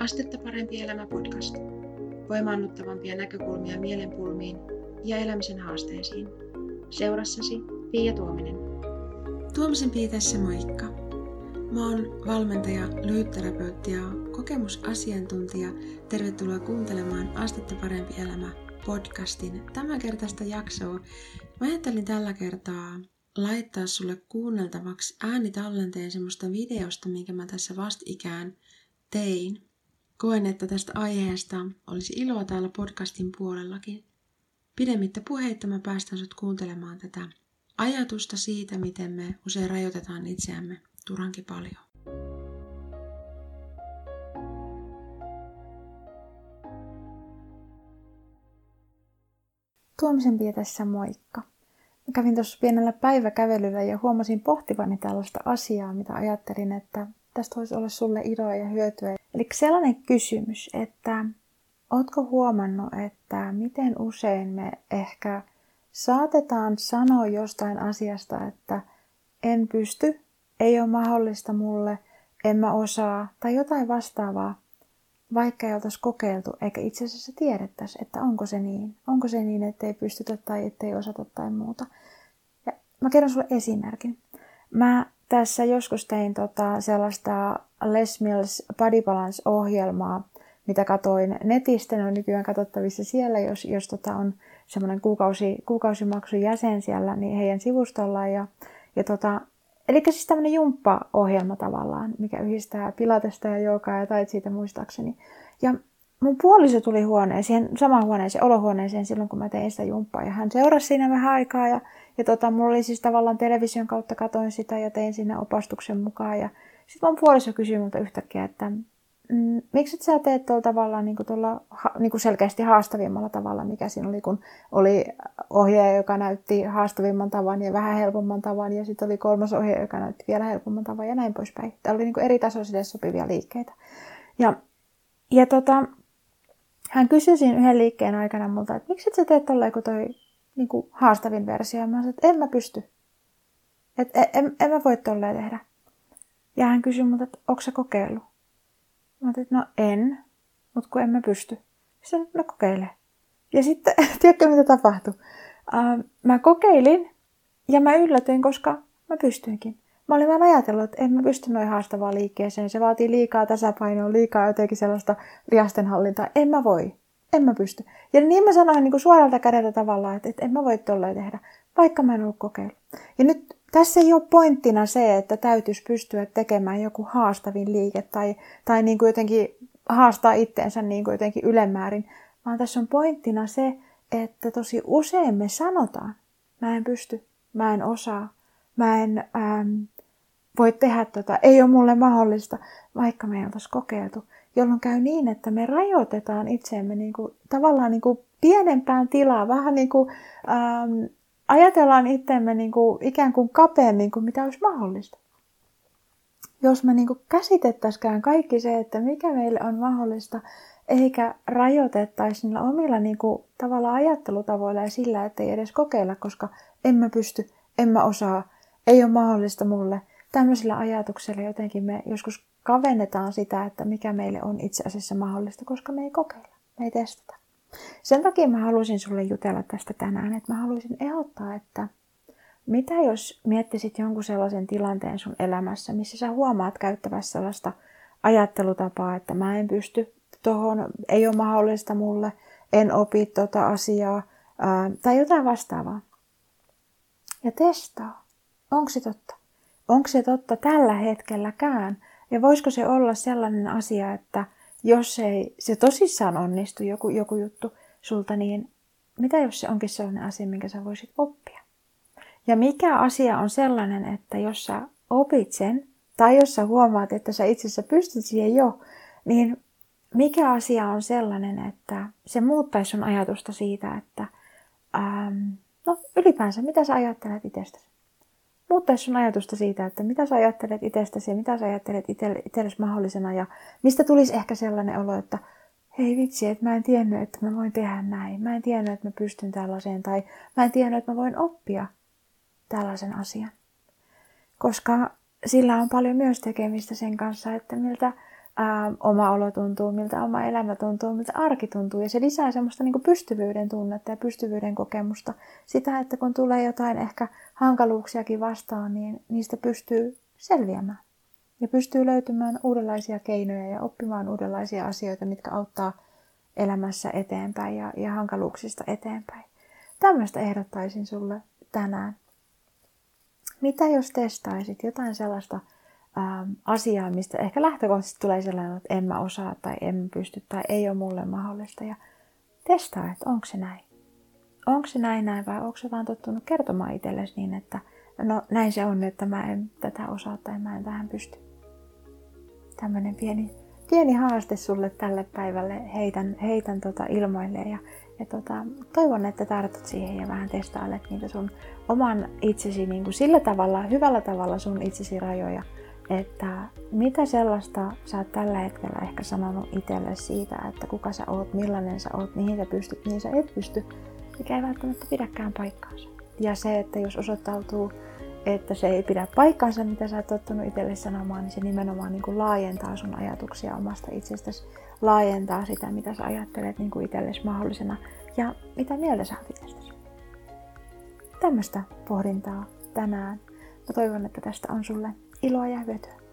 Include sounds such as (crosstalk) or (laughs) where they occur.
Astetta parempi elämä podcast. Voimaannuttavampia näkökulmia mielenpulmiin ja elämisen haasteisiin. Seurassasi Pia Tuominen. Tuomisen Pia tässä moikka. Mä oon valmentaja, lyhytterapeutti ja kokemusasiantuntija. Tervetuloa kuuntelemaan Astetta parempi elämä podcastin tämänkertaista jaksoa. Mä ajattelin tällä kertaa laittaa sulle kuunneltavaksi äänitallenteen semmoista videosta, minkä mä tässä vastikään tein. Koen, että tästä aiheesta olisi iloa täällä podcastin puolellakin. Pidemmittä puheitta mä päästän sut kuuntelemaan tätä ajatusta siitä, miten me usein rajoitetaan itseämme turhankin paljon. Tuomisen tässä moikka. Mä kävin tuossa pienellä päiväkävelyllä ja huomasin pohtivani tällaista asiaa, mitä ajattelin, että tästä voisi olla sulle iloa ja hyötyä. Eli sellainen kysymys, että ootko huomannut, että miten usein me ehkä saatetaan sanoa jostain asiasta, että en pysty, ei ole mahdollista mulle, en mä osaa tai jotain vastaavaa, vaikka ei oltaisi kokeiltu eikä itse asiassa tiedettäisi, että onko se niin. Onko se niin, että ei pystytä tai ettei osata tai muuta. Ja mä kerron sulle esimerkin. Mä tässä joskus tein tota sellaista Les Mills Body Balance-ohjelmaa, mitä katoin netistä. Ne on nykyään katsottavissa siellä, jos, jos tota on semmoinen kuukausi, kuukausimaksun jäsen siellä, niin heidän sivustolla. Ja, ja tota, eli siis tämmöinen jumppa-ohjelma tavallaan, mikä yhdistää pilatesta ja joogaa ja tait siitä muistaakseni. Ja mun puoliso tuli huoneeseen, samaan huoneeseen, olohuoneeseen silloin, kun mä tein sitä jumppaa. Ja hän seurasi siinä vähän aikaa ja ja tota, mulla oli siis tavallaan television kautta katoin sitä ja tein sinne opastuksen mukaan. Ja sitten mun puoliso kysyi multa yhtäkkiä, että mm, miksi et sä teet tuolla tavallaan niin kuin tuolla, niin kuin selkeästi haastavimmalla tavalla, mikä siinä oli, kun oli ohjaaja, joka näytti haastavimman tavan ja vähän helpomman tavan, ja sitten oli kolmas ohjaaja, joka näytti vielä helpomman tavan ja näin poispäin. Tämä oli niin kuin eri tasoisille sopivia liikkeitä. Ja, ja tota, hän kysyi siinä yhden liikkeen aikana multa, että miksi et sä teet tolleen, kun toi niin kuin haastavin versio. Ja mä sanoin, että en mä pysty. Et, en, en, en mä voi tolleen tehdä. Ja hän kysyi multa, että onko sä kokeillut? Mä sanoin, että no en, mutta kun en mä pysty. Sitten no kokeile. Ja sitten, (laughs) tiedätkö mitä tapahtui? Uh, mä kokeilin ja mä yllätyin, koska mä pystyinkin. Mä olin vaan ajatellut, että en mä pysty noin haastavaan liikkeeseen. Se vaatii liikaa tasapainoa, liikaa jotenkin sellaista riastenhallintaa. En mä voi en mä pysty. Ja niin mä sanoin niin kuin suoralta kädeltä tavallaan, että, että en mä voi tolleen tehdä, vaikka mä en ollut kokeillut. Ja nyt tässä ei ole pointtina se, että täytyisi pystyä tekemään joku haastavin liike tai, tai niin kuin jotenkin haastaa itteensä niin kuin jotenkin ylemmäärin, vaan tässä on pointtina se, että tosi usein me sanotaan, mä en pysty, mä en osaa, mä en ähm, voi tehdä tota, ei ole mulle mahdollista, vaikka me ei oltaisi kokeiltu. Jolloin käy niin, että me rajoitetaan itseemme niin kuin, tavallaan niin kuin pienempään tilaan, vähän niin kuin, ähm, ajatellaan itseemme niin kuin, ikään kuin kapeammin kuin mitä olisi mahdollista. Jos me niin käsitettäisikään kaikki se, että mikä meille on mahdollista, eikä rajoitettaisi niillä omilla niin kuin, tavallaan ajattelutavoilla ja sillä, että ei edes kokeilla, koska en mä pysty, en mä osaa, ei ole mahdollista mulle. Tämmöisillä ajatuksilla jotenkin me joskus kavennetaan sitä, että mikä meille on itse asiassa mahdollista, koska me ei kokeilla, me ei testata. Sen takia mä haluaisin sulle jutella tästä tänään, että mä haluaisin ehdottaa, että mitä jos miettisit jonkun sellaisen tilanteen sun elämässä, missä sä huomaat käyttävässä sellaista ajattelutapaa, että mä en pysty tuohon, ei ole mahdollista mulle, en opi tuota asiaa ää, tai jotain vastaavaa. Ja testaa. Onko se totta? Onko se totta tällä hetkelläkään? Ja voisiko se olla sellainen asia, että jos ei se tosissaan onnistu joku, joku juttu sulta, niin mitä jos se onkin sellainen asia, minkä sä voisit oppia? Ja mikä asia on sellainen, että jos sä opit sen, tai jos sä huomaat, että sä itse asiassa pystyt siihen jo, niin mikä asia on sellainen, että se muuttaisi sun ajatusta siitä, että ähm, no ylipäänsä, mitä sä ajattelet itsestäsi? Muuttaisi sun ajatusta siitä, että mitä sä ajattelet itsestäsi ja mitä sä ajattelet itsellesi mahdollisena ja mistä tulisi ehkä sellainen olo, että hei vitsi, että mä en tiennyt, että mä voin tehdä näin. Mä en tiennyt, että mä pystyn tällaiseen tai mä en tiennyt, että mä voin oppia tällaisen asian. Koska sillä on paljon myös tekemistä sen kanssa, että miltä ää, oma olo tuntuu, miltä oma elämä tuntuu, miltä arki tuntuu. Ja se lisää semmoista niin pystyvyyden tunnetta ja pystyvyyden kokemusta. Sitä, että kun tulee jotain ehkä hankaluuksiakin vastaan, niin niistä pystyy selviämään. Ja pystyy löytymään uudenlaisia keinoja ja oppimaan uudenlaisia asioita, mitkä auttaa elämässä eteenpäin ja, ja hankaluuksista eteenpäin. Tämmöistä ehdottaisin sulle tänään. Mitä jos testaisit jotain sellaista ähm, asiaa, mistä ehkä lähtökohtaisesti tulee sellainen, että en mä osaa tai en pysty tai ei ole mulle mahdollista. Ja testaa, että onko se näin. Onko se näin näin vai onko se vaan tottunut kertomaan itsellesi niin, että no näin se on, että mä en tätä osaa tai mä en tähän pysty. Tämmöinen pieni, pieni haaste sulle tälle päivälle heitän, heitän tota ilmoille ja, ja tota, toivon, että tartut siihen ja vähän testailet niitä sun oman itsesi niin kuin sillä tavalla, hyvällä tavalla sun itsesi rajoja että mitä sellaista sä oot tällä hetkellä ehkä sanonut itselle siitä, että kuka sä oot, millainen sä oot, mihin sä pystyt, mihin sä et pysty, mikä ei välttämättä pidäkään paikkaansa. Ja se, että jos osoittautuu, että se ei pidä paikkaansa, mitä sä oot tottunut itselle sanomaan, niin se nimenomaan niin kuin laajentaa sun ajatuksia omasta itsestäsi, laajentaa sitä, mitä sä ajattelet niin kuin itsellesi mahdollisena ja mitä mieltä sä oot. Tämmöistä pohdintaa tänään. Mä toivon, että tästä on sulle iloa ja hyötyä.